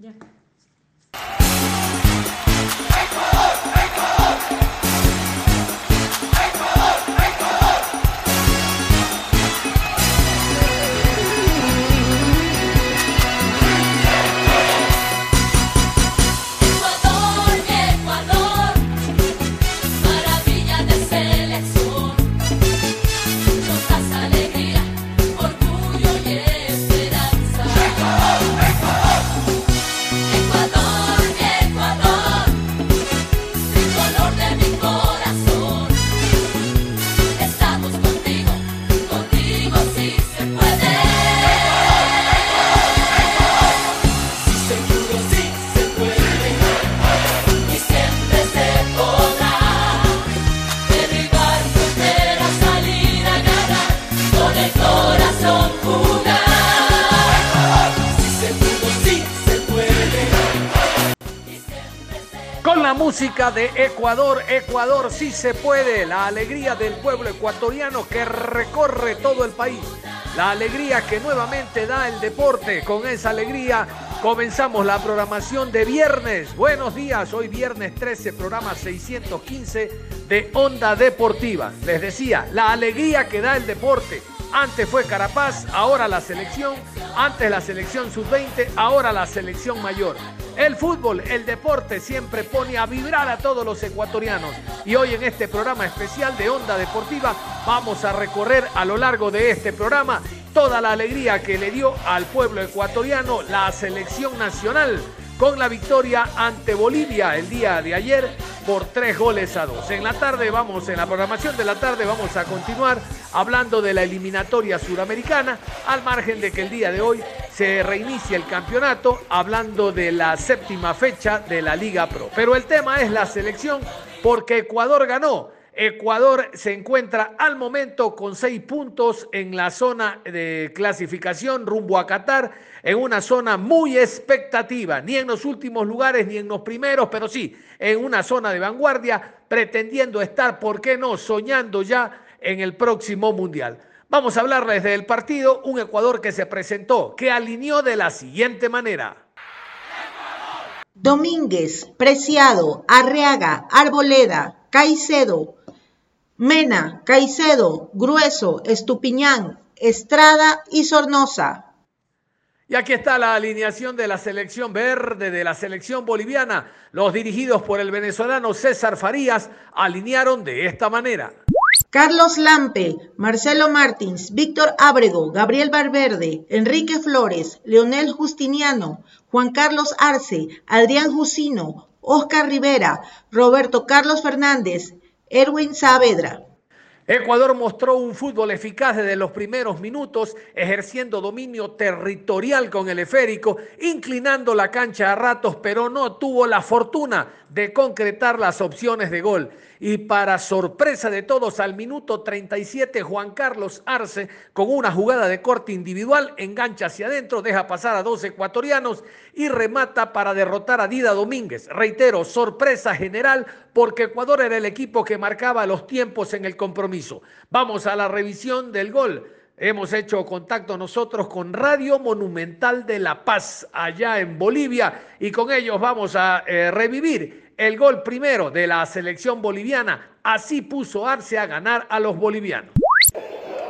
Ya. Ecuador, de Ecuador, Ecuador sí se puede, la alegría del pueblo ecuatoriano que recorre todo el país, la alegría que nuevamente da el deporte, con esa alegría comenzamos la programación de viernes. Buenos días, hoy viernes 13, programa 615 de Onda Deportiva. Les decía, la alegría que da el deporte. Antes fue Carapaz, ahora la selección, antes la selección sub-20, ahora la selección mayor. El fútbol, el deporte siempre pone a vibrar a todos los ecuatorianos. Y hoy en este programa especial de Onda Deportiva vamos a recorrer a lo largo de este programa toda la alegría que le dio al pueblo ecuatoriano la selección nacional con la victoria ante Bolivia el día de ayer por tres goles a dos. En la tarde vamos, en la programación de la tarde vamos a continuar hablando de la eliminatoria suramericana, al margen de que el día de hoy se reinicia el campeonato, hablando de la séptima fecha de la Liga Pro. Pero el tema es la selección porque Ecuador ganó. Ecuador se encuentra al momento con seis puntos en la zona de clasificación rumbo a Qatar, en una zona muy expectativa, ni en los últimos lugares ni en los primeros, pero sí en una zona de vanguardia, pretendiendo estar, ¿por qué no?, soñando ya en el próximo Mundial. Vamos a hablarles del partido, un Ecuador que se presentó, que alineó de la siguiente manera. Domínguez, Preciado, Arriaga, Arboleda, Caicedo, Mena, Caicedo, Grueso, Estupiñán, Estrada y Sornosa. Y aquí está la alineación de la selección verde, de la selección boliviana. Los dirigidos por el venezolano César Farías alinearon de esta manera. Carlos Lampe, Marcelo Martins, Víctor Ábrego, Gabriel Valverde, Enrique Flores, Leonel Justiniano, Juan Carlos Arce, Adrián Jusino, Oscar Rivera, Roberto Carlos Fernández, Erwin Saavedra. Ecuador mostró un fútbol eficaz desde los primeros minutos, ejerciendo dominio territorial con el esférico, inclinando la cancha a ratos, pero no tuvo la fortuna de concretar las opciones de gol. Y para sorpresa de todos, al minuto 37, Juan Carlos Arce, con una jugada de corte individual, engancha hacia adentro, deja pasar a dos ecuatorianos y remata para derrotar a Dida Domínguez. Reitero, sorpresa general porque Ecuador era el equipo que marcaba los tiempos en el compromiso. Vamos a la revisión del gol. Hemos hecho contacto nosotros con Radio Monumental de La Paz, allá en Bolivia, y con ellos vamos a eh, revivir el gol primero de la selección boliviana. Así puso Arce a ganar a los bolivianos.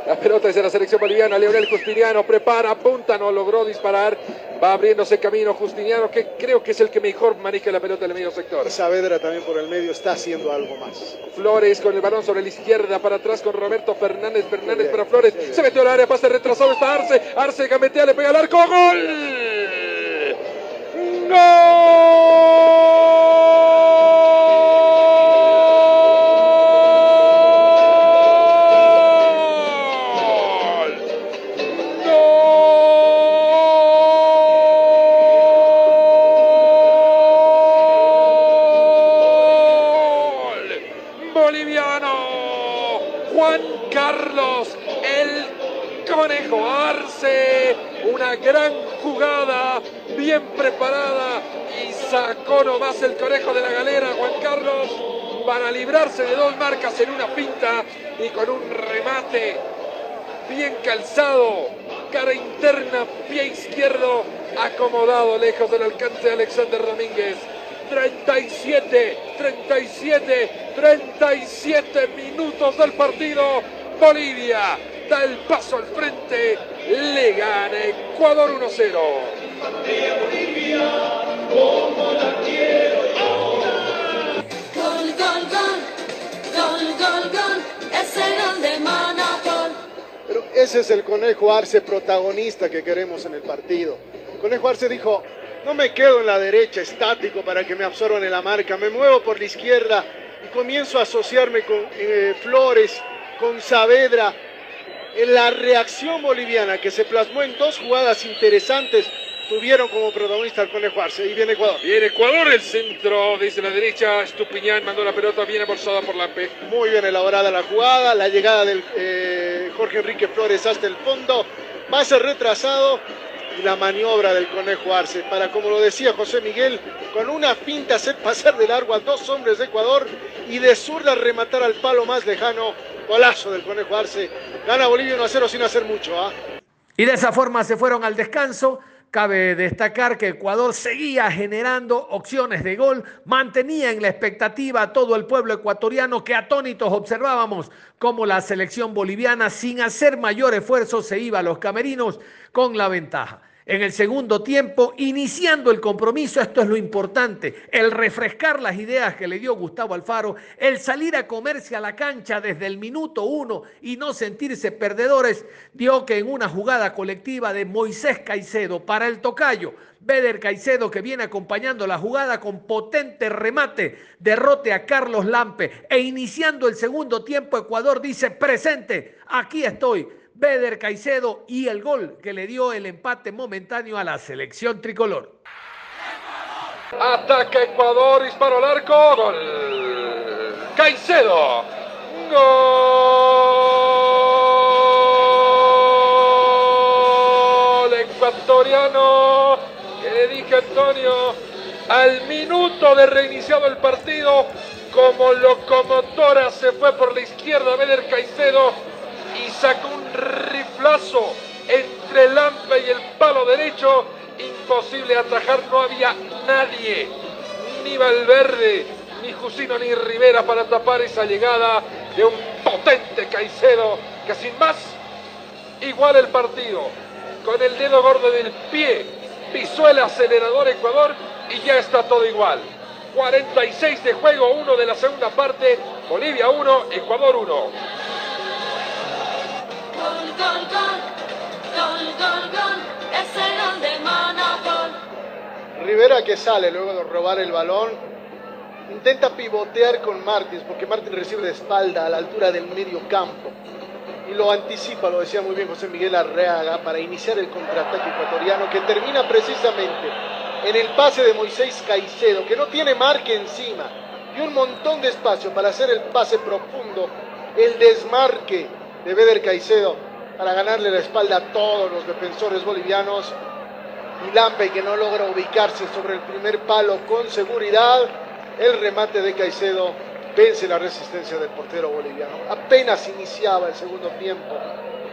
La pelota es de la selección boliviana. Leonel Justiniano prepara, apunta, no logró disparar. Va abriéndose camino Justiniano, que creo que es el que mejor maneja la pelota en el medio sector. Saavedra también por el medio está haciendo algo más. Flores con el balón sobre la izquierda, para atrás con Roberto Fernández. Fernández para Flores. Se metió al área, pase retrasado. Está Arce. Arce gametea, le pega al arco. ¡Gol! ¡Gol! Con un remate bien calzado, cara interna, pie izquierdo, acomodado lejos del alcance de Alexander Domínguez. 37, 37, 37 minutos del partido. Bolivia da el paso al frente, le gana Ecuador 1-0. Gol, gol, gol, gol, gol, gol, es el. Pero ese es el Conejo Arce protagonista que queremos en el partido. Conejo Arce dijo, no me quedo en la derecha estático para que me absorban en la marca, me muevo por la izquierda y comienzo a asociarme con eh, Flores, con Saavedra. En la reacción boliviana que se plasmó en dos jugadas interesantes tuvieron como protagonista al Conejo Arce. Y viene Ecuador. Viene Ecuador, el centro desde la derecha. Estupiñán mandó la pelota, viene bolsada por Lampe. Muy bien elaborada la jugada, la llegada del eh, Jorge Enrique Flores hasta el fondo, pase retrasado y la maniobra del Conejo Arce para, como lo decía José Miguel, con una finta hacer pasar de largo a dos hombres de Ecuador y de zurda rematar al palo más lejano. Golazo del Conejo Arce. Gana Bolivia 1 a 0 sin hacer mucho. ¿ah? Y de esa forma se fueron al descanso. Cabe destacar que Ecuador seguía generando opciones de gol, mantenía en la expectativa a todo el pueblo ecuatoriano que atónitos observábamos cómo la selección boliviana sin hacer mayor esfuerzo se iba a los camerinos con la ventaja. En el segundo tiempo, iniciando el compromiso, esto es lo importante, el refrescar las ideas que le dio Gustavo Alfaro, el salir a comerse a la cancha desde el minuto uno y no sentirse perdedores, dio que en una jugada colectiva de Moisés Caicedo para el tocayo, Beder Caicedo que viene acompañando la jugada con potente remate, derrote a Carlos Lampe e iniciando el segundo tiempo Ecuador dice presente, aquí estoy, Beder Caicedo y el gol que le dio el empate momentáneo a la selección tricolor. Ataca Ecuador, disparo al arco, gol. Caicedo. Gol ecuatoriano. Que le dije Antonio, al minuto de reiniciado el partido, como locomotora se fue por la izquierda Beder Caicedo y sacó un riflazo entre el Lampe y el palo derecho. Imposible atajar, no había nadie, ni Valverde, ni Jusino, ni Rivera para tapar esa llegada de un potente Caicedo que sin más iguala el partido. Con el dedo gordo del pie pisó el acelerador Ecuador y ya está todo igual. 46 de juego, 1 de la segunda parte, Bolivia 1, Ecuador 1. Rivera que sale luego de robar el balón, intenta pivotear con Martins, porque Martins recibe de espalda a la altura del medio campo. Y lo anticipa, lo decía muy bien José Miguel Arreaga, para iniciar el contraataque ecuatoriano que termina precisamente en el pase de Moisés Caicedo, que no tiene marca encima, y un montón de espacio para hacer el pase profundo, el desmarque de Beder Caicedo para ganarle la espalda a todos los defensores bolivianos y Lampe que no logra ubicarse sobre el primer palo con seguridad. El remate de Caicedo vence la resistencia del portero boliviano. Apenas iniciaba el segundo tiempo.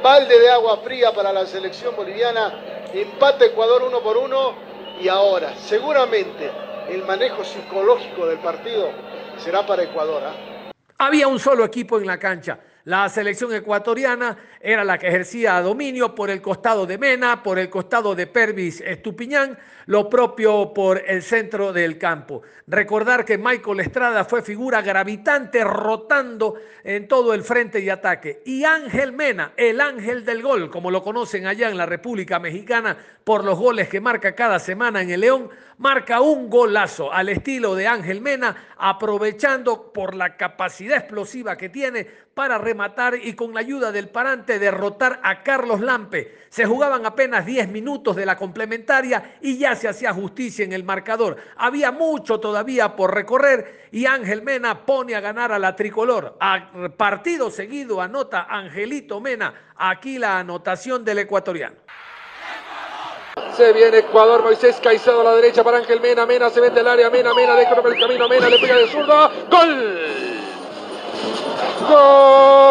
Balde de agua fría para la selección boliviana. Empate Ecuador uno por uno. Y ahora, seguramente, el manejo psicológico del partido será para Ecuador. ¿ah? Había un solo equipo en la cancha. La selección ecuatoriana era la que ejercía dominio por el costado de Mena, por el costado de Pervis Estupiñán, lo propio por el centro del campo. Recordar que Michael Estrada fue figura gravitante rotando en todo el frente de ataque. Y Ángel Mena, el ángel del gol, como lo conocen allá en la República Mexicana por los goles que marca cada semana en el León, marca un golazo al estilo de Ángel Mena, aprovechando por la capacidad explosiva que tiene para rematar y con la ayuda del parante derrotar a Carlos Lampe. Se jugaban apenas 10 minutos de la complementaria y ya se hacía justicia en el marcador. Había mucho todavía por recorrer y Ángel Mena pone a ganar a la tricolor. Partido seguido anota Angelito Mena. Aquí la anotación del ecuatoriano. Se viene Ecuador, Moisés Caicedo a la derecha para Ángel Mena, Mena se mete al área, Mena, Mena, deja por el camino, Mena le pega de zurda, ¡gol! ¡Gol!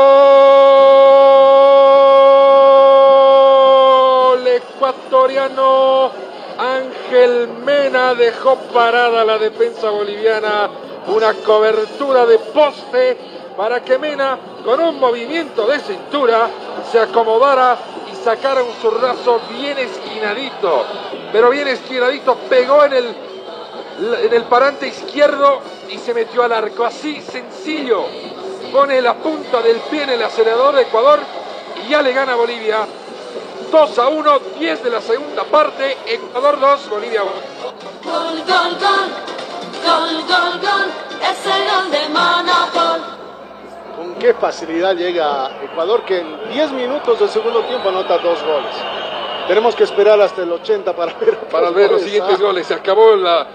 Ecuatoriano Ángel Mena dejó parada la defensa boliviana. Una cobertura de poste para que Mena, con un movimiento de cintura, se acomodara y sacara un zurrazo bien esquinadito. Pero bien esquinadito, pegó en el, en el parante izquierdo y se metió al arco. Así sencillo. Pone la punta del pie en el acelerador de Ecuador y ya le gana Bolivia 2 a 1, 10 de la segunda parte, Ecuador 2, Bolivia 1. Gol, gol, gol, gol, gol, gol, es el gol de Manapol. Qué facilidad llega Ecuador que en 10 minutos del segundo tiempo anota dos goles. Tenemos que esperar hasta el 80 para ver, Para ver los siguientes ¿ah? goles, se acabó la,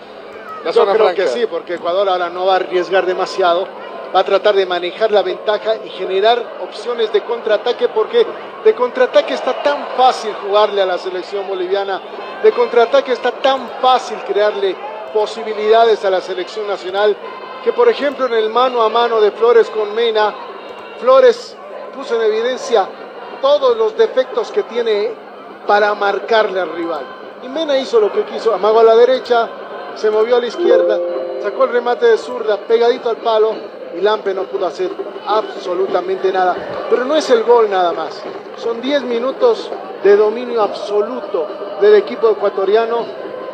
la Yo zona creo que sí, porque Ecuador ahora no va a arriesgar demasiado, va a tratar de manejar la ventaja y generar opciones de contraataque, porque de contraataque está tan fácil jugarle a la selección boliviana, de contraataque está tan fácil crearle posibilidades a la selección nacional, que por ejemplo en el mano a mano de Flores con Mena, Flores puso en evidencia todos los defectos que tiene para marcarle al rival. Y Mena hizo lo que quiso, amagó a la derecha, se movió a la izquierda, sacó el remate de zurda, pegadito al palo, y Lampe no pudo hacer absolutamente nada. Pero no es el gol nada más, son 10 minutos de dominio absoluto del equipo ecuatoriano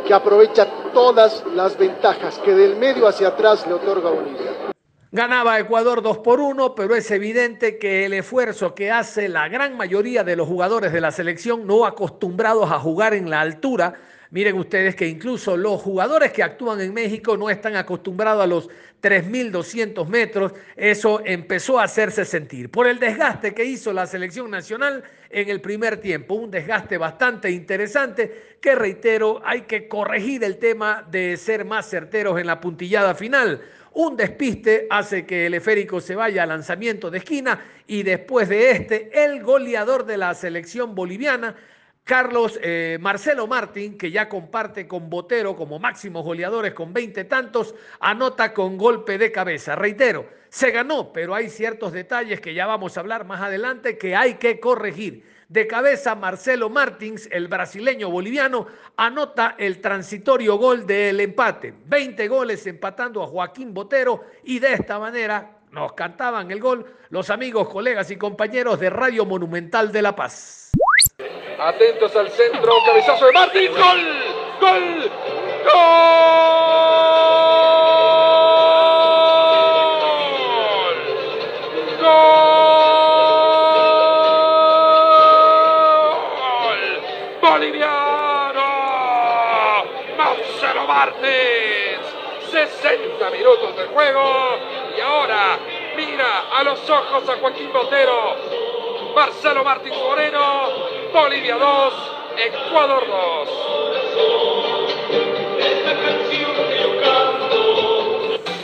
que aprovecha todas las ventajas que del medio hacia atrás le otorga Bolivia. Ganaba Ecuador 2 por 1, pero es evidente que el esfuerzo que hace la gran mayoría de los jugadores de la selección no acostumbrados a jugar en la altura, miren ustedes que incluso los jugadores que actúan en México no están acostumbrados a los 3.200 metros, eso empezó a hacerse sentir por el desgaste que hizo la selección nacional en el primer tiempo, un desgaste bastante interesante que reitero, hay que corregir el tema de ser más certeros en la puntillada final. Un despiste hace que el esférico se vaya a lanzamiento de esquina y después de este, el goleador de la selección boliviana, Carlos eh, Marcelo Martín, que ya comparte con Botero como máximos goleadores con 20 tantos, anota con golpe de cabeza. Reitero, se ganó, pero hay ciertos detalles que ya vamos a hablar más adelante que hay que corregir. De cabeza, Marcelo Martins, el brasileño boliviano, anota el transitorio gol del empate. 20 goles empatando a Joaquín Botero y de esta manera nos cantaban el gol los amigos, colegas y compañeros de Radio Monumental de La Paz. Atentos al centro, cabezazo de Martín, gol, gol, gol, minutos de juego y ahora mira a los ojos a Joaquín Botero, Marcelo Martins Moreno, Bolivia 2, Ecuador 2.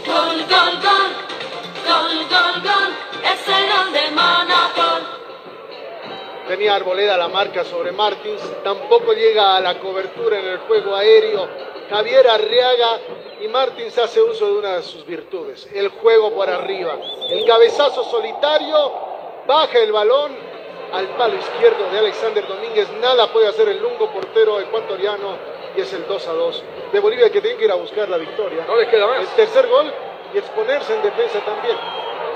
Gol, gol, gol, gol, gol, gol, es el gol de Manapol. Tenía Arboleda la marca sobre Martins, tampoco llega a la cobertura en el juego aéreo. Javier Arriaga y Martins hace uso de una de sus virtudes, el juego por arriba. El cabezazo solitario, baja el balón al palo izquierdo de Alexander Domínguez. Nada puede hacer el lungo portero ecuatoriano y es el 2 a 2 de Bolivia que tiene que ir a buscar la victoria. No les queda más. El tercer gol y exponerse en defensa también.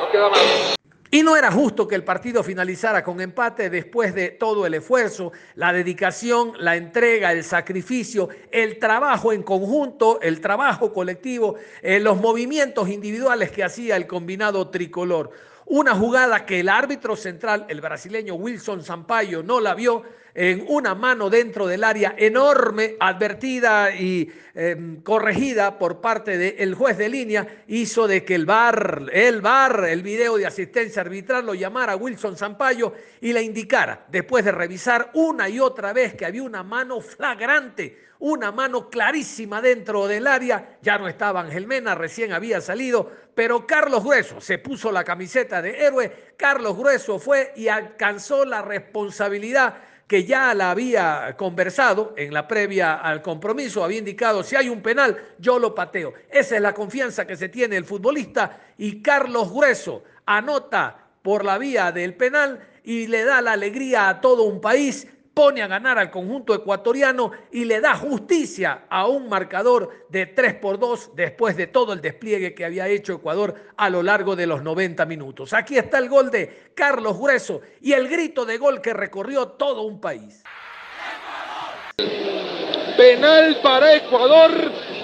No queda más. Y no era justo que el partido finalizara con empate después de todo el esfuerzo, la dedicación, la entrega, el sacrificio, el trabajo en conjunto, el trabajo colectivo, eh, los movimientos individuales que hacía el combinado tricolor. Una jugada que el árbitro central, el brasileño Wilson Sampaio, no la vio en una mano dentro del área enorme, advertida y eh, corregida por parte del juez de línea, hizo de que el VAR, el VAR, el video de asistencia arbitral, lo llamara a Wilson Sampaio y le indicara, después de revisar una y otra vez que había una mano flagrante, una mano clarísima dentro del área, ya no estaba Ángel Mena, recién había salido, pero Carlos Grueso se puso la camiseta de héroe, Carlos Grueso fue y alcanzó la responsabilidad que ya la había conversado en la previa al compromiso, había indicado, si hay un penal, yo lo pateo. Esa es la confianza que se tiene el futbolista y Carlos Grueso anota por la vía del penal y le da la alegría a todo un país pone a ganar al conjunto ecuatoriano y le da justicia a un marcador de 3 por 2 después de todo el despliegue que había hecho Ecuador a lo largo de los 90 minutos. Aquí está el gol de Carlos Grueso y el grito de gol que recorrió todo un país. Penal para Ecuador,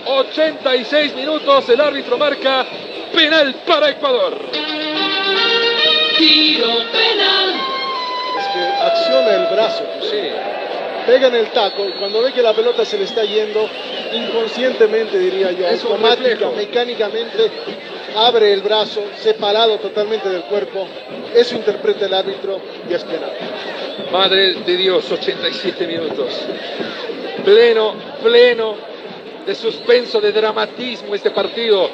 86 minutos, el árbitro marca penal para Ecuador. Tiro penal. Acciona el brazo, sí. Pega en el taco y cuando ve que la pelota se le está yendo, inconscientemente diría yo, Es automática, mecánicamente, abre el brazo, separado totalmente del cuerpo. Eso interpreta el árbitro y es penal. Madre de Dios, 87 minutos. Pleno, pleno de suspenso, de dramatismo este partido,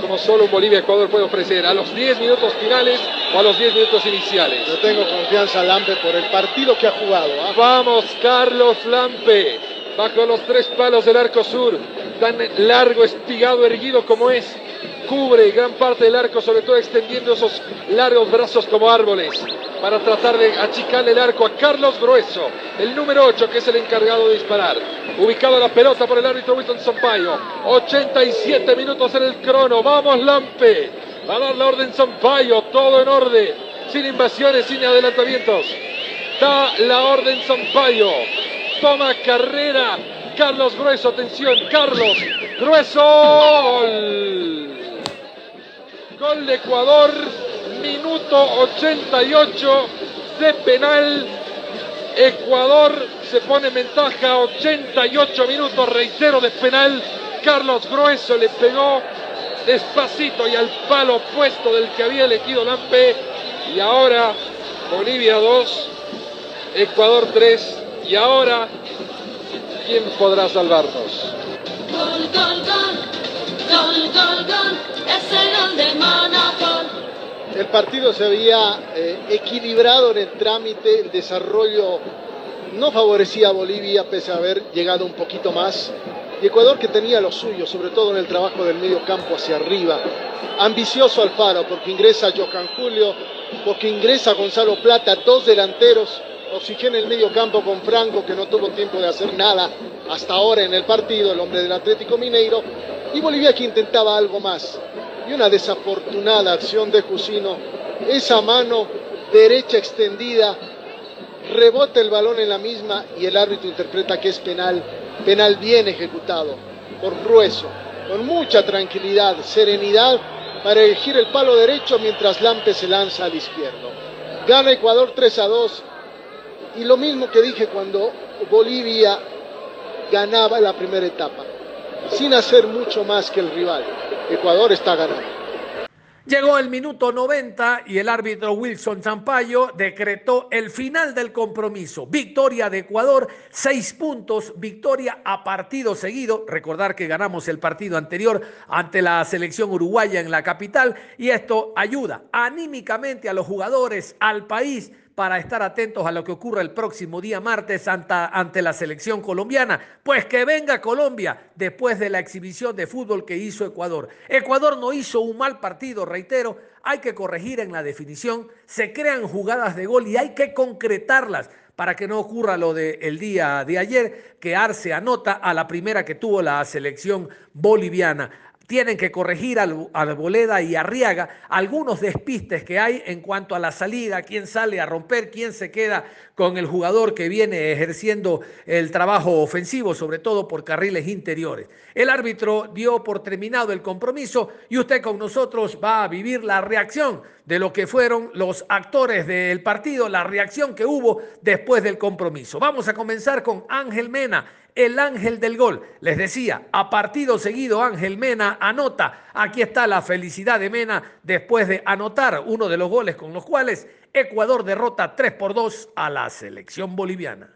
como solo un Bolivia-Ecuador puede ofrecer, a los 10 minutos finales o a los 10 minutos iniciales. Yo tengo confianza Lampe por el partido que ha jugado. ¿ah? Vamos, Carlos Lampe, bajo los tres palos del arco sur, tan largo, espigado, erguido como es, cubre gran parte del arco, sobre todo extendiendo esos largos brazos como árboles, para tratar de achicarle el arco a Carlos Grueso, el número 8, que es el encargado de disparar. Ubicado la pelota por el árbitro Wilton Sampaio, 87 minutos en el crono, vamos Lampe, va a dar la orden Sampaio, todo en orden, sin invasiones, sin adelantamientos. Da la orden Sampaio. Toma carrera. Carlos Grueso, atención, Carlos Grueso. Gol. De Ecuador, minuto 88 de penal. Ecuador se pone en ventaja, 88 minutos, reitero, de penal. Carlos Grueso le pegó despacito y al palo opuesto del que había elegido Lampe. Y ahora Bolivia 2, Ecuador 3. Y ahora, ¿quién podrá salvarnos? Gol, gol, gol. Gol, gol, gol. Es el gol de. El partido se había eh, equilibrado en el trámite, el desarrollo no favorecía a Bolivia pese a haber llegado un poquito más. Y Ecuador que tenía lo suyo, sobre todo en el trabajo del medio campo hacia arriba. Ambicioso Alfaro porque ingresa Johan Julio, porque ingresa Gonzalo Plata, dos delanteros. Oxigena el medio campo con Franco que no tuvo tiempo de hacer nada hasta ahora en el partido, el hombre del Atlético Mineiro. Y Bolivia que intentaba algo más y una desafortunada acción de Jusino. Esa mano derecha extendida, rebota el balón en la misma y el árbitro interpreta que es penal, penal bien ejecutado, por grueso, con mucha tranquilidad, serenidad para elegir el palo derecho mientras Lampe se lanza al izquierdo. Gana Ecuador 3 a 2 y lo mismo que dije cuando Bolivia ganaba la primera etapa, sin hacer mucho más que el rival. Ecuador está ganando. Llegó el minuto 90 y el árbitro Wilson Zampayo decretó el final del compromiso. Victoria de Ecuador, seis puntos, victoria a partido seguido. Recordar que ganamos el partido anterior ante la selección uruguaya en la capital y esto ayuda anímicamente a los jugadores, al país para estar atentos a lo que ocurra el próximo día martes ante, la selección colombiana. Pues que venga Colombia después de la exhibición de fútbol que hizo Ecuador. Ecuador no hizo un mal partido, reitero, hay que corregir en la definición, se crean jugadas de gol y hay que concretarlas para que no ocurra lo del el día de ayer, que Arce anota a la primera que tuvo la selección boliviana tienen que corregir al, al Boleda y Arriaga algunos despistes que hay en cuanto a la salida, quién sale a romper, quién se queda con el jugador que viene ejerciendo el trabajo ofensivo, sobre todo por carriles interiores. El árbitro dio por terminado el compromiso y usted con nosotros va a vivir la reacción de lo que fueron los actores del partido, la reacción que hubo después del compromiso. Vamos a comenzar con Ángel Mena, el ángel del gol. Les decía, a partido seguido Ángel Mena anota. Aquí está la felicidad de Mena después de anotar uno de los goles con los cuales Ecuador derrota 3 por 2 a la selección boliviana.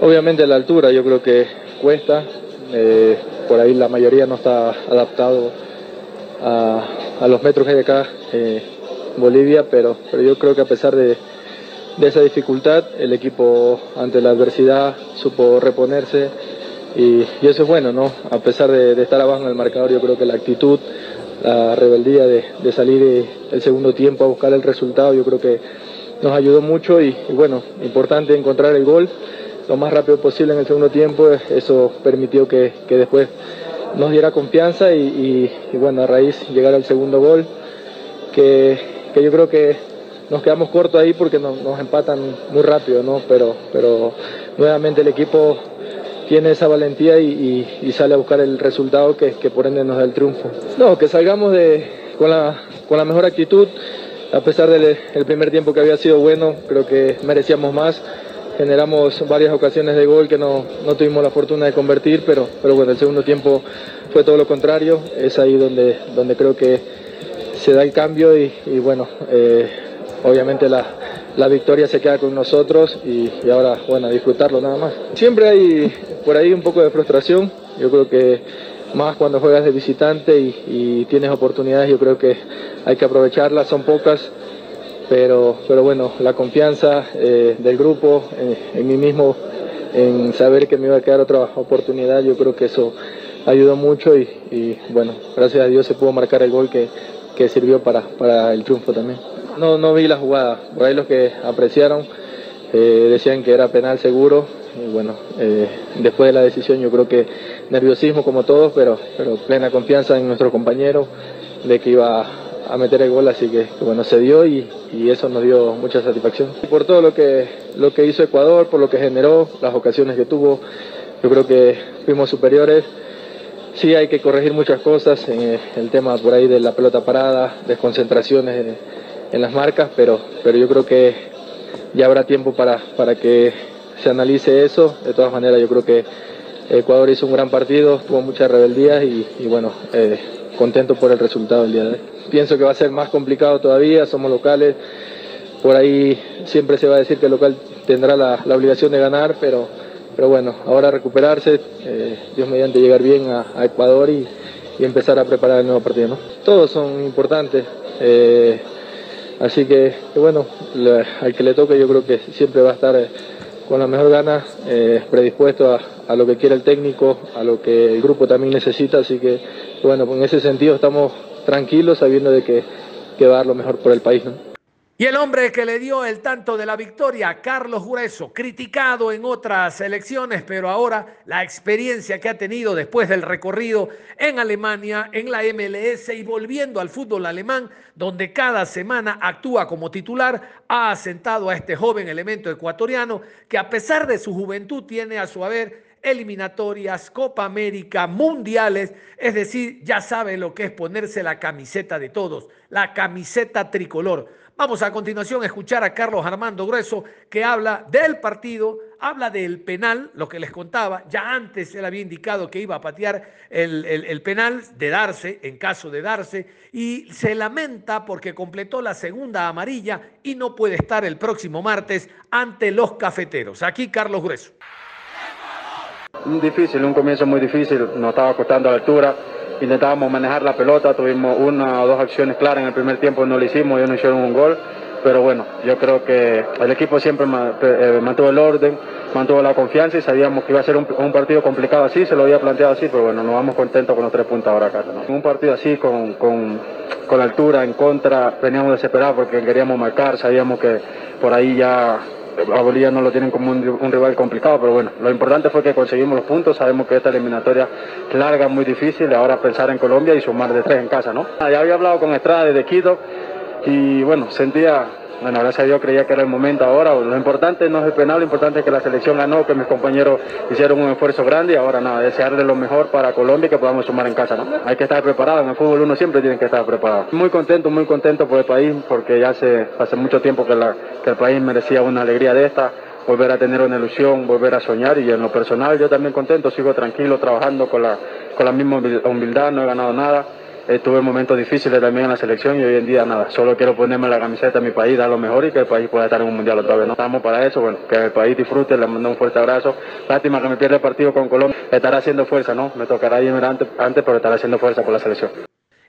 Obviamente la altura yo creo que cuesta. Eh, por ahí la mayoría no está adaptado a, los metros que hay acá eh, Bolivia, pero, pero yo creo que a pesar de, de esa dificultad, el equipo ante la adversidad supo reponerse y, y, eso es bueno, ¿no? A pesar de, estar abajo en el marcador, yo creo que la actitud, la rebeldía de, de salir el segundo tiempo a buscar el resultado, yo creo que, nos ayudó mucho y, bueno, importante encontrar el gol lo más rápido posible en el segundo tiempo, eso permitió que, que después nos diera confianza y, y, y, bueno, a raíz llegar al segundo gol, que, que yo creo que nos quedamos cortos ahí porque nos, empatan muy rápido, ¿no? Pero, pero nuevamente el equipo tiene esa valentía y, sale a buscar el resultado que, por ende nos da el triunfo. No, que salgamos de, con, la, con la mejor actitud, a pesar del el primer tiempo que había sido bueno, creo que merecíamos más. Generamos varias ocasiones de gol que no, no tuvimos la fortuna de convertir, pero, pero bueno, el segundo tiempo fue todo lo contrario. Es ahí donde, donde creo que se da el cambio y, y bueno, eh, obviamente la, la victoria se queda con nosotros y, ahora, bueno, disfrutarlo nada más. Siempre hay por ahí un poco de frustración, yo creo que más cuando juegas de visitante y, y tienes oportunidades, yo creo que hay que aprovecharlas, son pocas, pero, pero bueno, la confianza eh, del grupo, eh, en mí mismo, en saber que me iba a quedar otra oportunidad, yo creo que eso ayudó mucho y, y bueno, gracias a Dios se pudo marcar el gol que, que sirvió para, para el triunfo también. No, no vi la jugada, por ahí los que apreciaron eh, decían que era penal seguro y bueno, eh, después de la decisión yo creo que nerviosismo como todos, pero, pero plena confianza en nuestro compañero de que iba a meter el gol, así que, bueno, se dio y, y, eso nos dio mucha satisfacción. Por todo lo que, lo que hizo Ecuador, por lo que generó, las ocasiones que tuvo, yo creo que fuimos superiores. Sí hay que corregir muchas cosas, el tema por ahí de la pelota parada, desconcentraciones en, las marcas, pero, pero yo creo que ya habrá tiempo para, para que se analice eso. De todas maneras, yo creo que Ecuador hizo un gran partido, tuvo muchas rebeldías y, bueno, eh, contento por el resultado del día de hoy. Pienso que va a ser más complicado todavía, somos locales, por ahí siempre se va a decir que el local tendrá la, obligación de ganar, pero, pero bueno, ahora recuperarse, eh, Dios mediante llegar bien a, a Ecuador y, y, empezar a preparar el nuevo partido. ¿no? Todos son importantes. Eh, así que, bueno, al que le toque yo creo que siempre va a estar con la mejor gana, eh, predispuesto a, lo que quiere el técnico, a lo que el grupo también necesita, así que bueno, en ese sentido estamos tranquilos sabiendo de que, que va a dar lo mejor por el país. ¿no? Y el hombre que le dio el tanto de la victoria, Carlos Grueso, criticado en otras elecciones, pero ahora la experiencia que ha tenido después del recorrido en Alemania, en la MLS y volviendo al fútbol alemán, donde cada semana actúa como titular, ha asentado a este joven elemento ecuatoriano que a pesar de su juventud tiene a su haber eliminatorias, Copa América, mundiales, es decir, ya sabe lo que es ponerse la camiseta de todos, la camiseta tricolor. Vamos a continuación a escuchar a Carlos Armando Grueso que habla del partido, habla del penal, lo que les contaba, ya antes él había indicado que iba a patear el, el, el, penal de darse, en caso de darse, y se lamenta porque completó la segunda amarilla y no puede estar el próximo martes ante los cafeteros. Aquí Carlos Grueso. Difícil, un comienzo muy difícil, nos estaba costando la altura, intentábamos manejar la pelota, tuvimos una o dos acciones claras en el primer tiempo, no lo hicimos, ellos no hicieron un gol, pero bueno, yo creo que el equipo siempre eh, mantuvo el orden, mantuvo la confianza y sabíamos que iba a ser un, partido complicado así, se lo había planteado así, pero bueno, nos vamos contentos con los tres puntos ahora acá. ¿no? Un partido así, con, con, con altura en contra, veníamos desesperados porque queríamos marcar, sabíamos que por ahí ya a Bolivia no lo tienen como un, rival complicado, pero bueno, lo importante fue que conseguimos los puntos, sabemos que esta eliminatoria larga, muy difícil, ahora pensar en Colombia y sumar de tres en casa, ¿no? Ya había hablado con Estrada desde Quito y bueno, sentía, bueno, gracias a Dios creía que era el momento ahora, lo importante no es el penal, lo importante es que la selección ganó, que mis compañeros hicieron un esfuerzo grande y ahora nada, desearle lo mejor para Colombia y que podamos sumar en casa, ¿no? Hay que estar preparado, en el fútbol uno siempre tiene que estar preparado. Muy contento, muy contento por el país, porque ya hace, hace mucho tiempo que, que el país merecía una alegría de esta, volver a tener una ilusión, volver a soñar y en lo personal yo también contento, sigo tranquilo, trabajando con la, con la misma humildad, no he ganado nada eh, tuve momentos difíciles también en la selección y hoy en día nada, solo quiero ponerme la camiseta de mi país, dar lo mejor y que el país pueda estar en un mundial otra vez. No estamos para eso, bueno, que el país disfrute, le mando un fuerte abrazo. Lástima que me pierda el partido con Colombia, estará haciendo fuerza, ¿no? Me tocará irme antes, antes pero estará haciendo fuerza por la selección.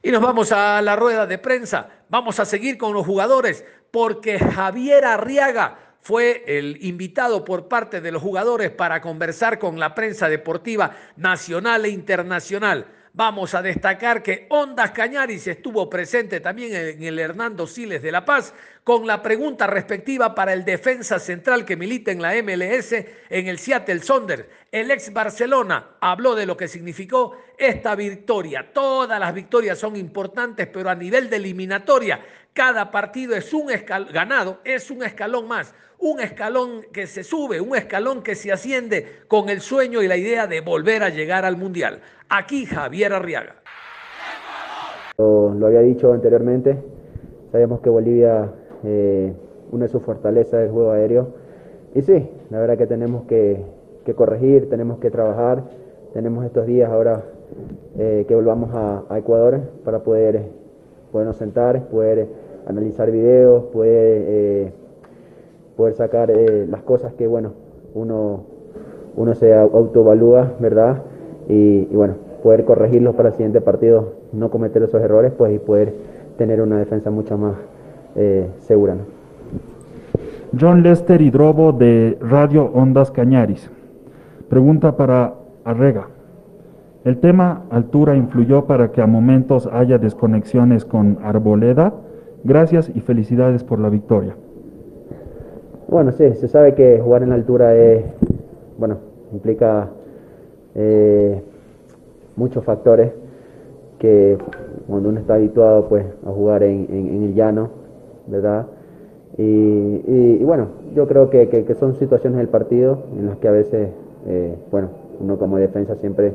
Y nos vamos a la rueda de prensa. Vamos a seguir con los jugadores porque Javier Arriaga fue el invitado por parte de los jugadores para conversar con la prensa deportiva nacional e internacional. Vamos a destacar que Ondas Cañaris estuvo presente también en el Hernando Siles de La Paz con la pregunta respectiva para el defensa central que milita en la MLS en el Seattle Sonder. El ex Barcelona habló de lo que significó esta victoria. Todas las victorias son importantes, pero a nivel de eliminatoria, cada partido es un escalón ganado, es un escalón más, un escalón que se sube, un escalón que se asciende con el sueño y la idea de volver a llegar al Mundial. Aquí Javier Arriaga. Lo, había dicho anteriormente, sabemos que Bolivia, eh, una de sus fortalezas es el juego aéreo. Y sí, la verdad que tenemos que, que corregir, tenemos que trabajar. Tenemos estos días ahora eh, que volvamos a, Ecuador para poder podernos sentar, poder analizar videos, poder, eh, poder sacar las cosas que bueno uno, uno se autoevalúa, ¿verdad? y, bueno, poder corregirlos para el siguiente partido, no cometer esos errores, pues y poder tener una defensa mucho más eh, segura. John Lester Hidrobo de Radio Ondas Cañaris. Pregunta para Arrega. ¿El tema altura influyó para que a momentos haya desconexiones con Arboleda? Gracias y felicidades por la victoria. Bueno, sí, se sabe que jugar en altura es, bueno, implica eh, muchos factores que cuando uno está habituado pues a jugar en, en, el llano, ¿verdad? Y, y, bueno, yo creo que, que, son situaciones del partido en las que a veces, eh, bueno, uno como defensa siempre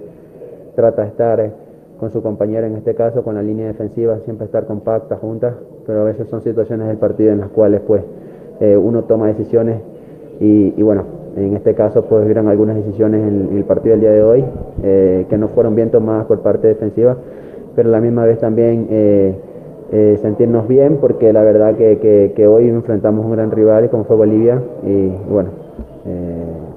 trata de estar con su compañero, en este caso con la línea defensiva, siempre estar compacta, juntas, pero a veces son situaciones del partido en las cuales pues eh, uno toma decisiones y, y bueno, en este caso, pues hubieron algunas decisiones en, en el partido del día de hoy eh, que no fueron bien tomadas por parte defensiva, pero a la misma vez también eh, eh, sentirnos bien porque la verdad que, que, que, hoy enfrentamos un gran rival como fue Bolivia y, bueno,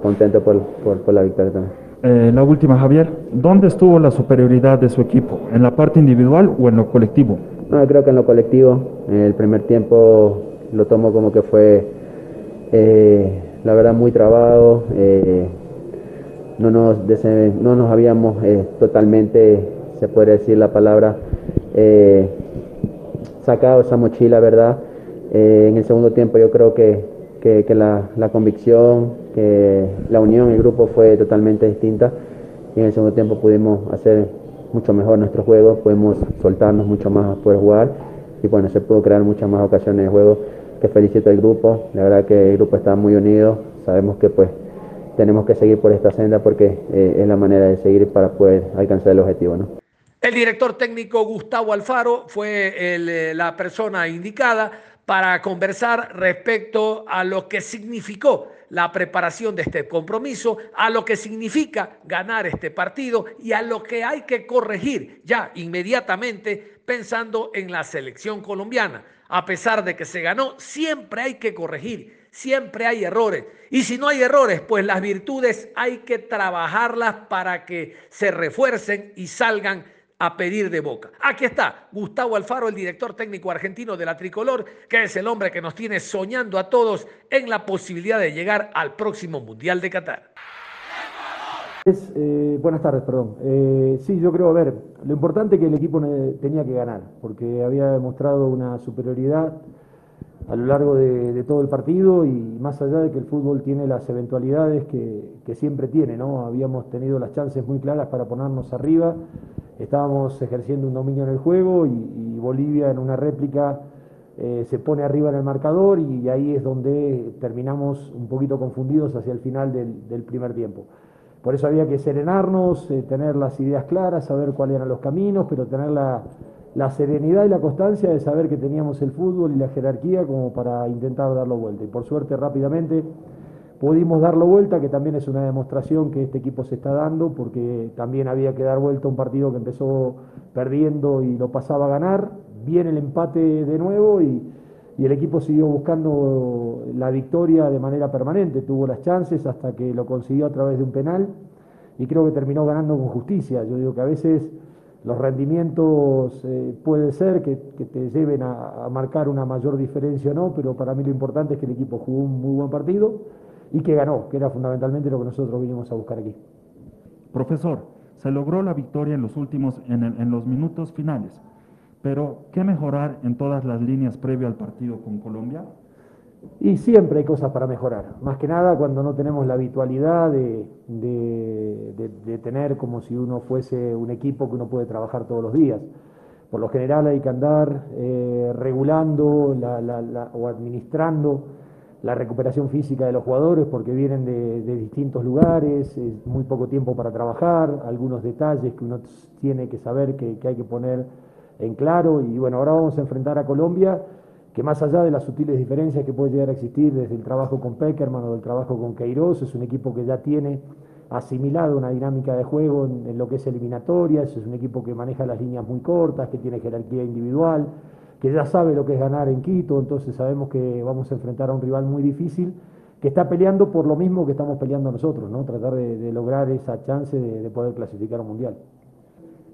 contento por, por, por, la victoria también. Eh, la última, Javier, ¿dónde estuvo la superioridad de su equipo? ¿En la parte individual o en lo colectivo? No, creo que en lo colectivo. el primer tiempo lo tomo como que fue eh, la verdad muy trabado, eh, no, nos no nos habíamos eh, totalmente, se puede decir la palabra, sacado esa mochila, ¿verdad? en el segundo tiempo yo creo que, que, que la, la, convicción, que la unión, el grupo fue totalmente distinta. Y en el segundo tiempo pudimos hacer mucho mejor nuestro juego, pudimos soltarnos mucho más a poder jugar. Y bueno, se pudo crear muchas más ocasiones de juego que felicito al grupo, la verdad que el grupo está muy unido, sabemos que pues tenemos que seguir por esta senda porque eh, es la manera de seguir para poder alcanzar el objetivo. ¿no? El director técnico Gustavo Alfaro fue eh, la persona indicada para conversar respecto a lo que significó la preparación de este compromiso, a lo que significa ganar este partido y a lo que hay que corregir ya inmediatamente pensando en la selección colombiana a pesar de que se ganó, siempre hay que corregir, siempre hay errores. Y si no hay errores, pues las virtudes hay que trabajarlas para que se refuercen y salgan a pedir de boca. Aquí está Gustavo Alfaro, el director técnico argentino de la Tricolor, que es el hombre que nos tiene soñando a todos en la posibilidad de llegar al próximo Mundial de Qatar. Eh, buenas tardes, perdón. Eh, sí, yo creo, a ver, lo importante es que el equipo tenía que ganar, porque había demostrado una superioridad a lo largo de, todo el partido y más allá de que el fútbol tiene las eventualidades que, siempre tiene, ¿no? Habíamos tenido las chances muy claras para ponernos arriba, estábamos ejerciendo un dominio en el juego y, Bolivia en una réplica eh, se pone arriba en el marcador y ahí es donde terminamos un poquito confundidos hacia el final del primer tiempo. Por eso había que serenarnos, eh, tener las ideas claras, saber cuáles eran los caminos, pero tener la, la, serenidad y la constancia de saber que teníamos el fútbol y la jerarquía como para intentar darlo vuelta. Y por suerte rápidamente pudimos darlo vuelta, que también es una demostración que este equipo se está dando, porque también había que dar vuelta un partido que empezó perdiendo y lo pasaba a ganar. Viene el empate de nuevo y y el equipo siguió buscando la victoria de manera permanente, tuvo las chances hasta que lo consiguió a través de un penal y creo que terminó ganando con justicia. Yo digo que a veces los rendimientos eh, puede ser que, te lleven a, marcar una mayor diferencia o no, pero para mí lo importante es que el equipo jugó un muy buen partido y que ganó, que era fundamentalmente lo que nosotros vinimos a buscar aquí. Profesor, Se logró la victoria en los últimos, en los minutos finales, pero ¿qué mejorar en todas las líneas previo al partido con Colombia? Y siempre hay cosas para mejorar, más que nada cuando no tenemos la habitualidad de, de, tener como si uno fuese un equipo que uno puede trabajar todos los días. Por lo general hay que andar eh, regulando la, la, la, o administrando la recuperación física de los jugadores porque vienen de, distintos lugares, es muy poco tiempo para trabajar, algunos detalles que uno tiene que saber que hay que poner en claro. Y bueno, ahora vamos a enfrentar a Colombia que más allá de las sutiles diferencias que puede llegar a existir desde el trabajo con Peckerman o del trabajo con Queiroz, es un equipo que ya tiene asimilado una dinámica de juego en, lo que es eliminatorias, es un equipo que maneja las líneas muy cortas, que tiene jerarquía individual, que ya sabe lo que es ganar en Quito, entonces sabemos que vamos a enfrentar a un rival muy difícil, que está peleando por lo mismo que estamos peleando nosotros, ¿no? tratar de, lograr esa chance de, de poder clasificar a un mundial.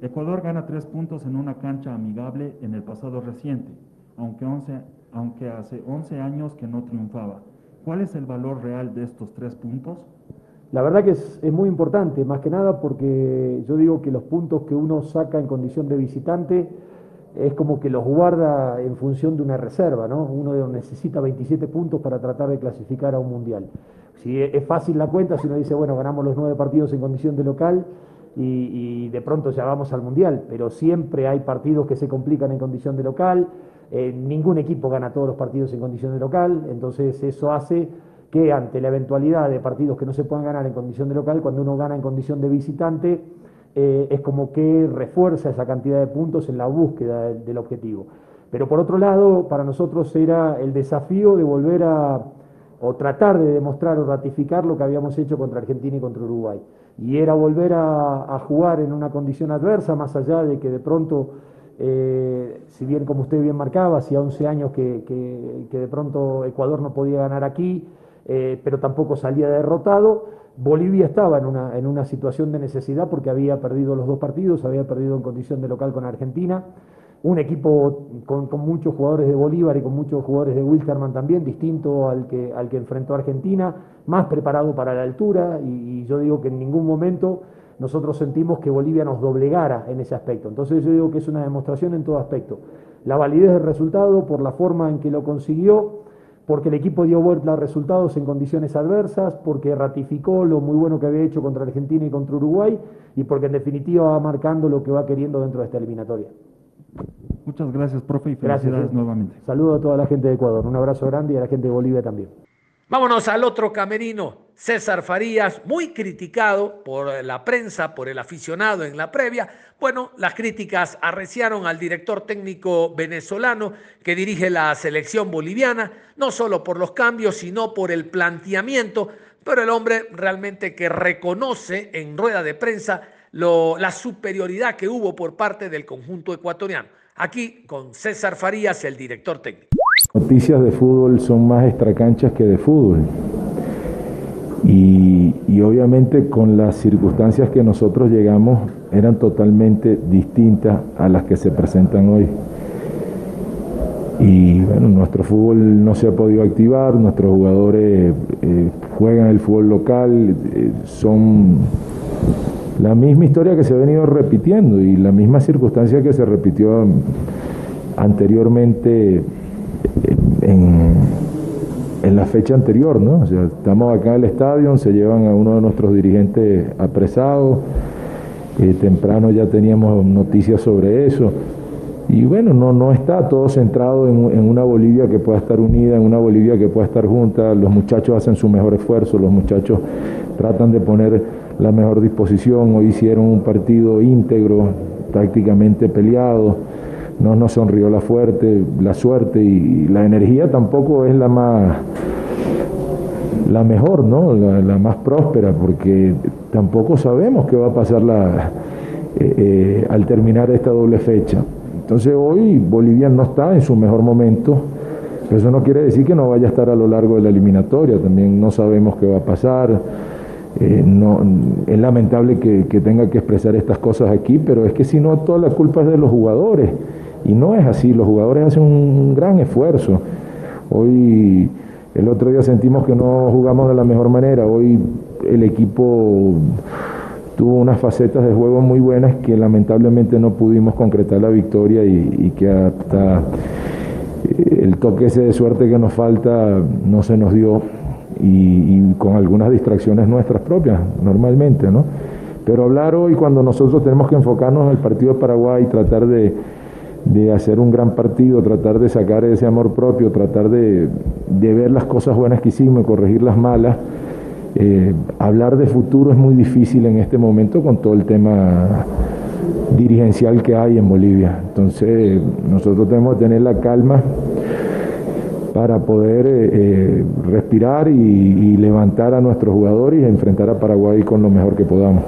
Ecuador gana tres puntos en una cancha amigable en el pasado reciente aunque, 11, aunque hace 11 años que no triunfaba. ¿Cuál es el valor real de estos tres puntos? La verdad que es, es, muy importante, más que nada porque yo digo que los puntos que uno saca en condición de visitante es como que los guarda en función de una reserva, ¿no? Uno necesita 27 puntos para tratar de clasificar a un mundial. Si es fácil la cuenta, si uno dice, bueno, ganamos los nueve partidos en condición de local y, de pronto ya vamos al mundial, pero siempre hay partidos que se complican en condición de local, eh, ningún equipo gana todos los partidos en condición de local, entonces eso hace que ante la eventualidad de partidos que no se puedan ganar en condición de local, cuando uno gana en condición de visitante, eh, es como que refuerza esa cantidad de puntos en la búsqueda del objetivo. Pero por otro lado, para nosotros era el desafío de volver a, o tratar de demostrar o ratificar lo que habíamos hecho contra Argentina y contra Uruguay. Y era volver a, jugar en una condición adversa, más allá de que de pronto eh, si bien, como usted bien marcaba, hacía 11 años que, que, de pronto Ecuador no podía ganar aquí, eh, pero tampoco salía derrotado. Bolivia estaba en una, en una situación de necesidad porque había perdido los dos partidos, había perdido en condición de local con Argentina. Un equipo con, muchos jugadores de Bolívar y con muchos jugadores de Wilterman también, distinto al que, al que enfrentó Argentina, más preparado para la altura y, y yo digo que en ningún momento nosotros sentimos que Bolivia nos doblegara en ese aspecto. Entonces yo digo que es una demostración en todo aspecto. La validez del resultado por la forma en que lo consiguió, porque el equipo dio vuelta a resultados en condiciones adversas, porque ratificó lo muy bueno que había hecho contra Argentina y contra Uruguay, y porque en definitiva va marcando lo que va queriendo dentro de esta eliminatoria. Muchas gracias, profe, y felicidades gracias, nuevamente. Saludo a toda la gente de Ecuador, un abrazo grande y a la gente de Bolivia también. Vámonos al otro camerino. César Farías, muy criticado por la prensa, por el aficionado en la previa. Bueno, las críticas arreciaron al director técnico venezolano que dirige la selección boliviana, no solo por los cambios, sino por el planteamiento, pero el hombre realmente que reconoce en rueda de prensa la superioridad que hubo por parte del conjunto ecuatoriano. Aquí con César Farías, el director técnico. Noticias de fútbol son más extracanchas que de fútbol. Y, y, obviamente con las circunstancias que nosotros llegamos eran totalmente distintas a las que se presentan hoy. Y bueno, nuestro fútbol no se ha podido activar, nuestros jugadores eh, juegan el fútbol local, eh, son la misma historia que se ha venido repitiendo y la misma circunstancia que se repitió anteriormente en en la fecha anterior, ¿no? O sea, estamos acá en el estadio, se llevan a uno de nuestros dirigentes apresados, eh, temprano ya teníamos noticias sobre eso. Y bueno, no, no está todo centrado en, en, una Bolivia que pueda estar unida, en una Bolivia que pueda estar junta. Los muchachos hacen su mejor esfuerzo, los muchachos tratan de poner la mejor disposición. Hoy hicieron un partido íntegro, prácticamente peleado no nos sonrió la, fuerte, la suerte y la energía tampoco es la más la mejor, ¿no? La, más próspera, porque tampoco sabemos qué va a pasar la, eh, eh, al terminar esta doble fecha. Entonces hoy Bolivia no está en su mejor momento, eso no quiere decir que no vaya a estar a lo largo de la eliminatoria, también no sabemos qué va a pasar. Eh, no, es lamentable que, tenga que expresar estas cosas aquí, pero es que si no, toda la culpa es de los jugadores. Y no es así, los jugadores hacen un gran esfuerzo. Hoy, el otro día sentimos que no jugamos de la mejor manera, hoy el equipo tuvo unas facetas de juego muy buenas que lamentablemente no pudimos concretar la victoria y, que hasta eh, el toque ese de suerte que nos falta no se nos dio y, con algunas distracciones nuestras propias normalmente, ¿no? Pero hablar hoy cuando nosotros tenemos que enfocarnos en el partido de Paraguay tratar de, de hacer un gran partido, tratar de sacar ese amor propio, tratar de, de ver las cosas buenas que hicimos y corregir las malas, eh, hablar de futuro es muy difícil en este momento con todo el tema dirigencial que hay en Bolivia. Entonces nosotros tenemos que tener la calma para poder eh, eh, respirar y, levantar a nuestros jugadores y enfrentar a Paraguay con lo mejor que podamos.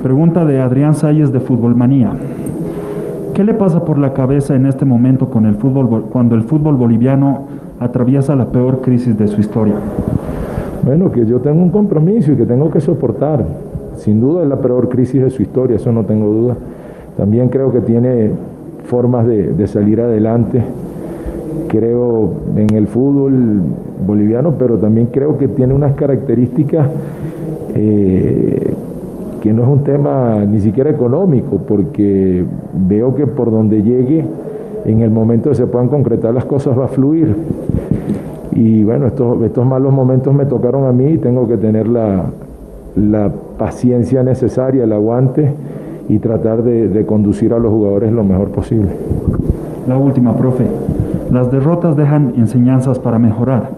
Pregunta de Adrián Salles de Fútbol Manía. ¿Qué le pasa por la cabeza en este momento con el fútbol, cuando el fútbol boliviano atraviesa la peor crisis de su historia? Bueno, que yo tengo un compromiso y que tengo que soportar. Sin duda es la peor crisis de su historia, eso no tengo duda. También creo que tiene formas de, salir adelante. Creo en el fútbol boliviano, pero también creo que tiene unas características eh, que no es un tema ni siquiera económico, porque veo que por donde llegue, en el momento que se puedan concretar las cosas va a fluir. Y bueno, estos, estos malos momentos me tocaron a mí y tengo que tener la, paciencia necesaria, el aguante y tratar de, conducir a los jugadores lo mejor posible. La última, profe. Las derrotas dejan enseñanzas para mejorar.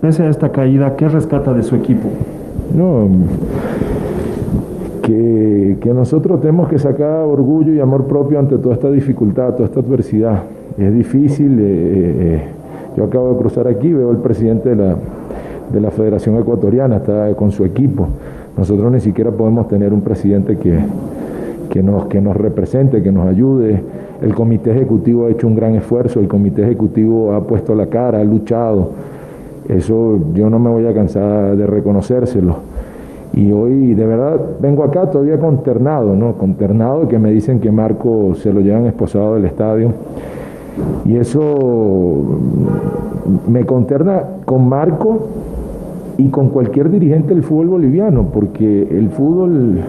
Pese a esta caída, ¿qué rescata de su equipo? No, que, nosotros tenemos que sacar orgullo y amor propio ante toda esta dificultad, toda esta adversidad. Es difícil. Eh, eh, eh, yo acabo de cruzar aquí, veo al presidente de la, de la Federación Ecuatoriana, está con su equipo. Nosotros ni siquiera podemos tener un presidente que, que, nos, que nos represente, que nos ayude. El comité ejecutivo ha hecho un gran esfuerzo, el comité ejecutivo ha puesto la cara, ha luchado. Eso yo no me voy a cansar de reconocérselo. Y hoy de verdad vengo acá todavía consternado, ¿no? Consternado que me dicen que Marco se lo llevan esposado del estadio. Y eso me conterna con Marco y con cualquier dirigente del fútbol boliviano, porque el fútbol,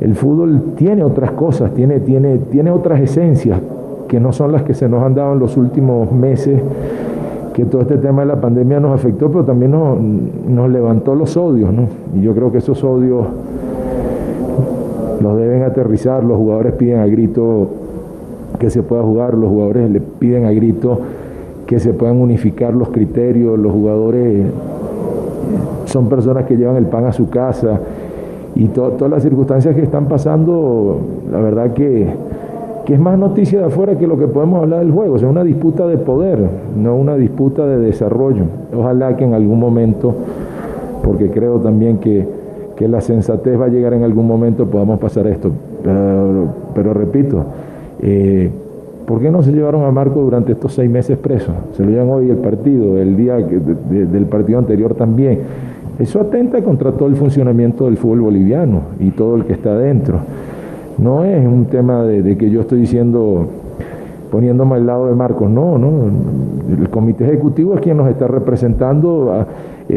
el fútbol tiene otras cosas, tiene, tiene, tiene otras esencias que no son las que se nos han dado en los últimos meses, que todo este tema de la pandemia nos afectó, pero también nos, nos levantó los odios, ¿no? Y yo creo que esos odios los deben aterrizar, los jugadores piden a grito que se pueda jugar, los jugadores le piden a grito que se puedan unificar los criterios, los jugadores son personas que llevan el pan a su casa y todas las circunstancias que están pasando, la verdad que, que, es más noticia de afuera que lo que podemos hablar del juego, es una disputa de poder, no una disputa de desarrollo. Ojalá que en algún momento, porque creo también que, que la sensatez va a llegar en algún momento, podamos pasar esto. Pero, pero repito, eh, ¿Por qué no se llevaron a Marco durante estos seis meses preso? Se lo llevan hoy el partido, el día del partido anterior también. Eso atenta contra todo el funcionamiento del fútbol boliviano y todo el que está dentro. No es un tema de, que yo estoy diciendo poniéndome al lado de Marcos, no, no. El comité ejecutivo es quien nos está representando eh,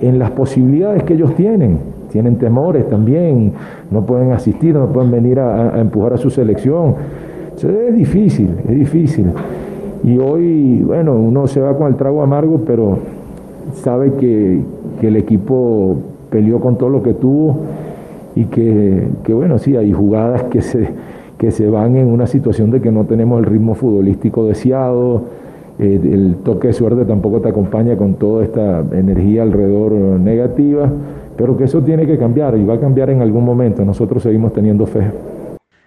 eh, en las posibilidades que ellos tienen. Tienen temores también, no pueden asistir, no pueden venir a empujar a su selección es difícil, es difícil. Y hoy, bueno, uno se va con el trago amargo, pero sabe que, el equipo peleó con todo lo que tuvo y que, bueno, sí, hay jugadas que se, que se van en una situación de que no tenemos el ritmo futbolístico deseado, eh, el toque de suerte tampoco te acompaña con toda esta energía alrededor negativa, pero que eso tiene que cambiar y va a cambiar en algún momento. Nosotros seguimos teniendo fe.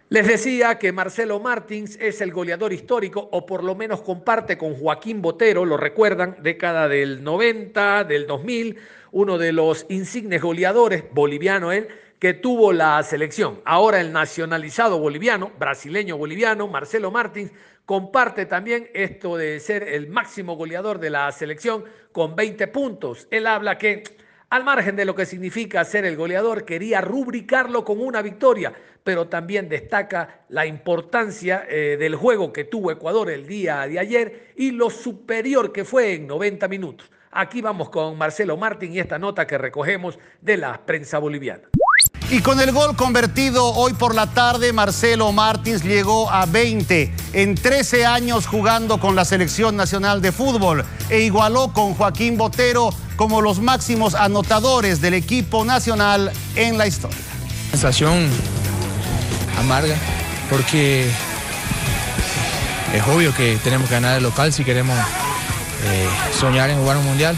Les decía que Marcelo Martins es el goleador histórico, o por lo menos comparte con Joaquín Botero, lo recuerdan, década del 90, del 2000, uno de los insignes goleadores, boliviano él, que tuvo la selección. Ahora el nacionalizado boliviano, brasileño boliviano, Marcelo Martins, comparte también esto de ser el máximo goleador de la selección con 20 puntos. Él habla que al margen de lo que significa ser el goleador, quería rubricarlo con una victoria, pero también destaca la importancia eh, del juego que tuvo Ecuador el día de ayer y lo superior que fue en 90 minutos. Aquí vamos con Marcelo Martín y esta nota que recogemos de la prensa boliviana. Y con el gol convertido hoy por la tarde, Marcelo Martins llegó a 20 en 13 años jugando con la selección nacional de fútbol e igualó con Joaquín Botero como los máximos anotadores del equipo nacional en la historia. Sensación amarga porque es obvio que tenemos que ganar el local si queremos eh, soñar en jugar un mundial.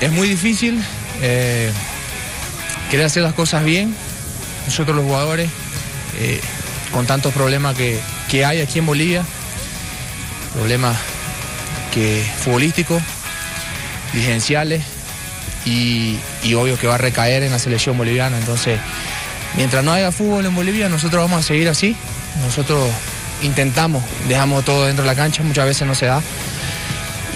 Es muy difícil. eh, querer hacer las cosas bien, nosotros los jugadores, eh, con tantos problemas que, que hay aquí en Bolivia, problemas que futbolísticos, dirigenciales y, y obvio que va a recaer en la selección boliviana. Entonces, mientras no haya fútbol en Bolivia, nosotros vamos a seguir así. Nosotros intentamos, dejamos todo dentro de la cancha, muchas veces no se da.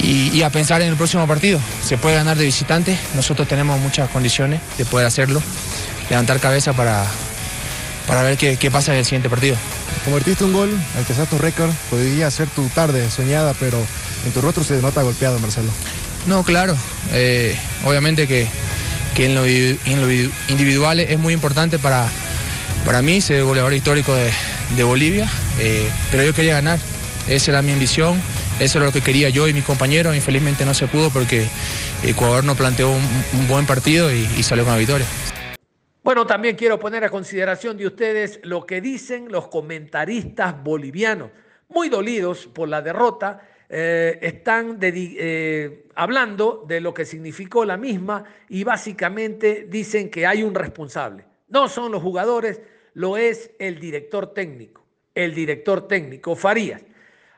Y, y a pensar en el próximo partido. Se puede ganar de visitante, nosotros tenemos muchas condiciones de poder hacerlo, levantar cabeza para, para ver qué, qué pasa en el siguiente partido. Convertiste un gol, alcanzaste tu récord, podría ser tu tarde soñada, pero en tu rostro se nota golpeado, Marcelo. No, claro. eh, obviamente que, que en, lo, en individual es muy importante para, para mí ser goleador histórico de, Bolivia, eh, pero yo quería ganar. Esa era mi ambición, eso era lo que quería yo y mis compañeros. Infelizmente no se pudo porque Ecuador no planteó un, un buen partido y, y salió con la victoria. Bueno, también quiero poner a consideración de ustedes lo que dicen los comentaristas bolivianos, muy dolidos por la derrota, eh, están eh, hablando de lo que significó la misma y básicamente dicen que hay un responsable. No son los jugadores, lo es el director técnico, el director técnico Farías.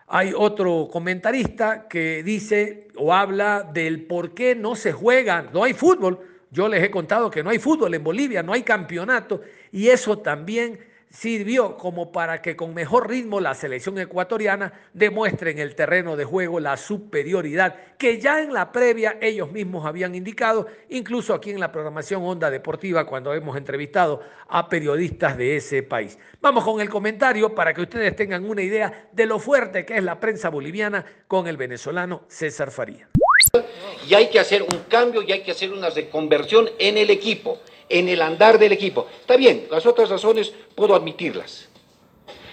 Hay otro comentarista que dice o habla del por qué no se juegan, no hay fútbol. Yo les he contado que no hay fútbol en Bolivia, no hay campeonato y eso también sirvió como para que con mejor ritmo la selección ecuatoriana demuestre en el terreno de juego la superioridad que ya en la previa ellos mismos habían indicado, incluso aquí en la programación Onda Deportiva cuando hemos entrevistado a periodistas de ese país. Vamos con el comentario para que ustedes tengan una idea de lo fuerte que es la prensa boliviana con el venezolano César Faría. y hay que hacer un cambio y hay que hacer una reconversión en el equipo, en el andar del equipo. Está bien, las otras razones puedo admitirlas.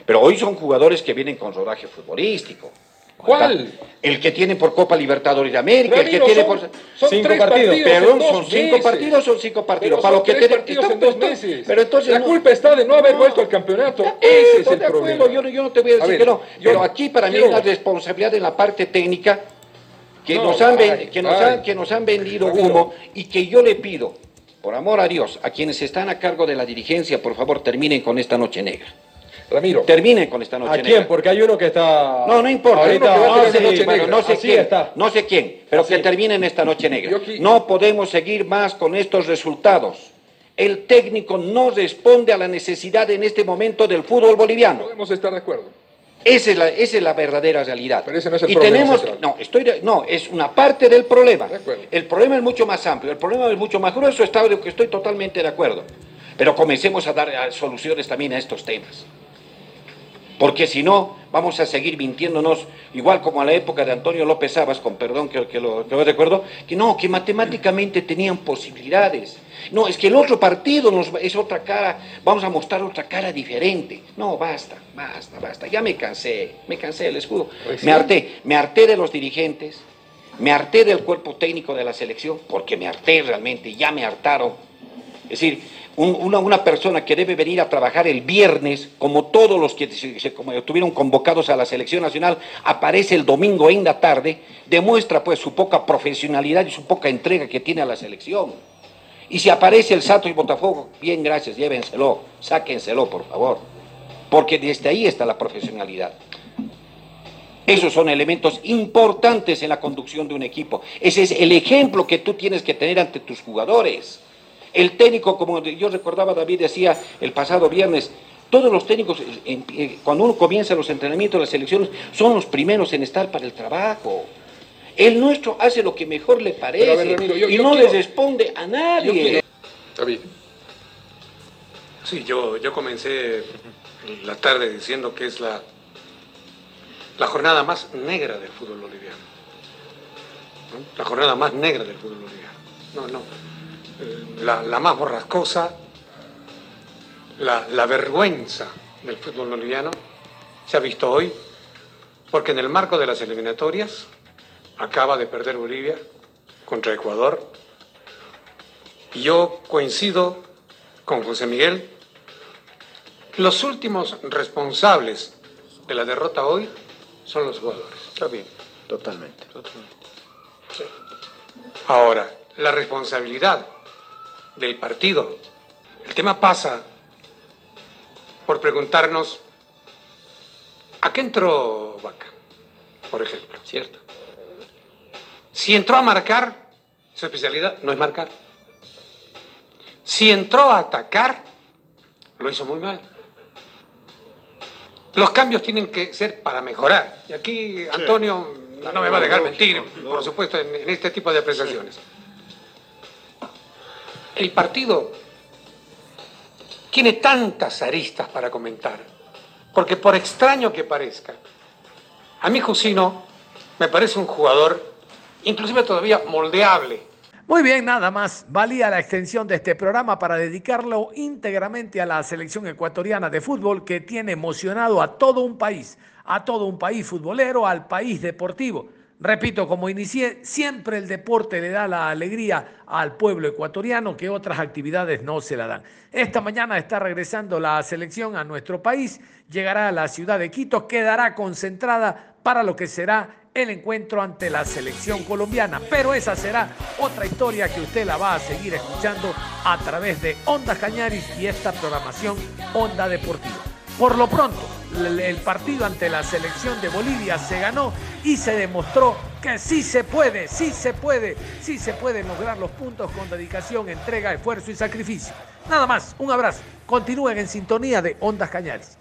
Pero hoy son jugadores que vienen con rodaje futbolístico. ¿Cuál? El que tiene por Copa Libertadores de América, el que tiene son- por... son cinco tres partidos. Perdón, dos son cinco meses. partidos, son cinco partidos. Pero Para son lo que tres partidos está- en dos está- meses. Pero entonces la no- culpa está de no haber vuelto al campeonato. Ese es Estoy el de problema. acuerdo, yo, no- yo no te voy a decir ver, que no. yo Pero aquí para mí es la responsabilidad en la parte técnica que, No, nos, han ay, que, nos, ay. han, que nos han vendido humo y que yo le pido, por amor a Dios, a quienes están a cargo de la dirigencia, por favor, terminen con esta noche negra. Ramiro. Terminen con esta noche ¿A negra. quién? Porque hay uno que está. No, no importa. Ahorita, uno que va a tener esta sí, noche bueno, negra. no sé así quién, está. no sé quién, pero que terminen esta noche negra. No podemos seguir más con estos resultados. El técnico no responde a la necesidad en este momento del fútbol boliviano. Podemos estar de acuerdo. Esa es la, esa es la verdadera realidad. Pero ese no es el y problema tenemos, central. no, estoy no, es una parte del problema. De. El problema es mucho más amplio, el problema es mucho más grueso, está estoy totalmente de acuerdo. Pero comencemos a dar soluciones también a estos temas. Porque si no, vamos a seguir mintiéndonos, igual como a la época de Antonio López Sabas, con perdón que, que lo, que lo recuerdo, que no, que matemáticamente tenían posibilidades. No, es que el otro partido nos, es otra cara, vamos a mostrar otra cara diferente. No, basta, basta, basta. Ya me cansé, me cansé del escudo. Pues sí. Me harté, me harté de los dirigentes, me harté del cuerpo técnico de la selección, porque me harté realmente, ya me hartaron. Es decir, un- una, una persona que debe venir a trabajar el viernes, como todos los que como estuvieron convocados a la selección nacional, aparece el domingo en la tarde, demuestra pues su poca profesionalidad y su poca entrega que tiene a la selección. Y si aparece el Santos y Botafogo, bien, gracias, llévenselo, sáquenselo, por favor. Porque desde ahí está la profesionalidad. Esos son elementos importantes en la conducción de un equipo. Ese es el ejemplo que tú tienes que tener ante tus jugadores. El técnico, como yo recordaba, David decía el pasado viernes, todos los técnicos, eh, cuando uno comienza los entrenamientos, las selecciones, son los primeros en estar para el trabajo. El nuestro hace lo que mejor le parece Pero a ver, Ramiro, yo- y yo no quiero- le responde a nadie. quiero- David. Sí, yo, yo comencé la tarde diciendo que es la, la jornada más negra del fútbol boliviano. ¿no? La jornada más negra del fútbol boliviano. No, no. La, la más borrascosa, la, la vergüenza del fútbol boliviano se ha visto hoy porque en el marco de las eliminatorias acaba de perder Bolivia contra Ecuador. Y yo coincido con José Miguel. Los últimos responsables de la derrota hoy son los jugadores. Está bien. Totalmente. Sí. Ahora, la responsabilidad del partido. El tema pasa por preguntarnos ¿a qué entró Vaca? Por ejemplo, ¿cierto? Si entró a marcar, su especialidad no es marcar. Si entró a atacar, lo hizo muy mal. Los cambios tienen que ser para mejorar. Y aquí Antonio no me va a dejar mentir, por supuesto, en, en este tipo de apreciaciones. El partido tiene tantas aristas para comentar, porque por extraño que parezca, a mí Jusino me parece un jugador inclusive todavía moldeable. Muy bien, nada más. Valía la extensión de este programa para dedicarlo íntegramente a la selección ecuatoriana de fútbol que tiene emocionado a todo un país, a todo un país futbolero, al país deportivo. Repito, como inicié, siempre el deporte le da la alegría al pueblo ecuatoriano que otras actividades no se la dan. Esta mañana está regresando la selección a nuestro país, llegará a la ciudad de Quito, quedará concentrada para lo que será el encuentro ante la selección colombiana. Pero esa será otra historia que usted la va a seguir escuchando a través de Onda Cañaris y esta programación Onda Deportiva. Por lo pronto, el partido ante la selección de Bolivia se ganó y se demostró que sí se puede, sí se puede, sí se pueden lograr los puntos con dedicación, entrega, esfuerzo y sacrificio. Nada más, un abrazo. Continúen en sintonía de Ondas Cañaris.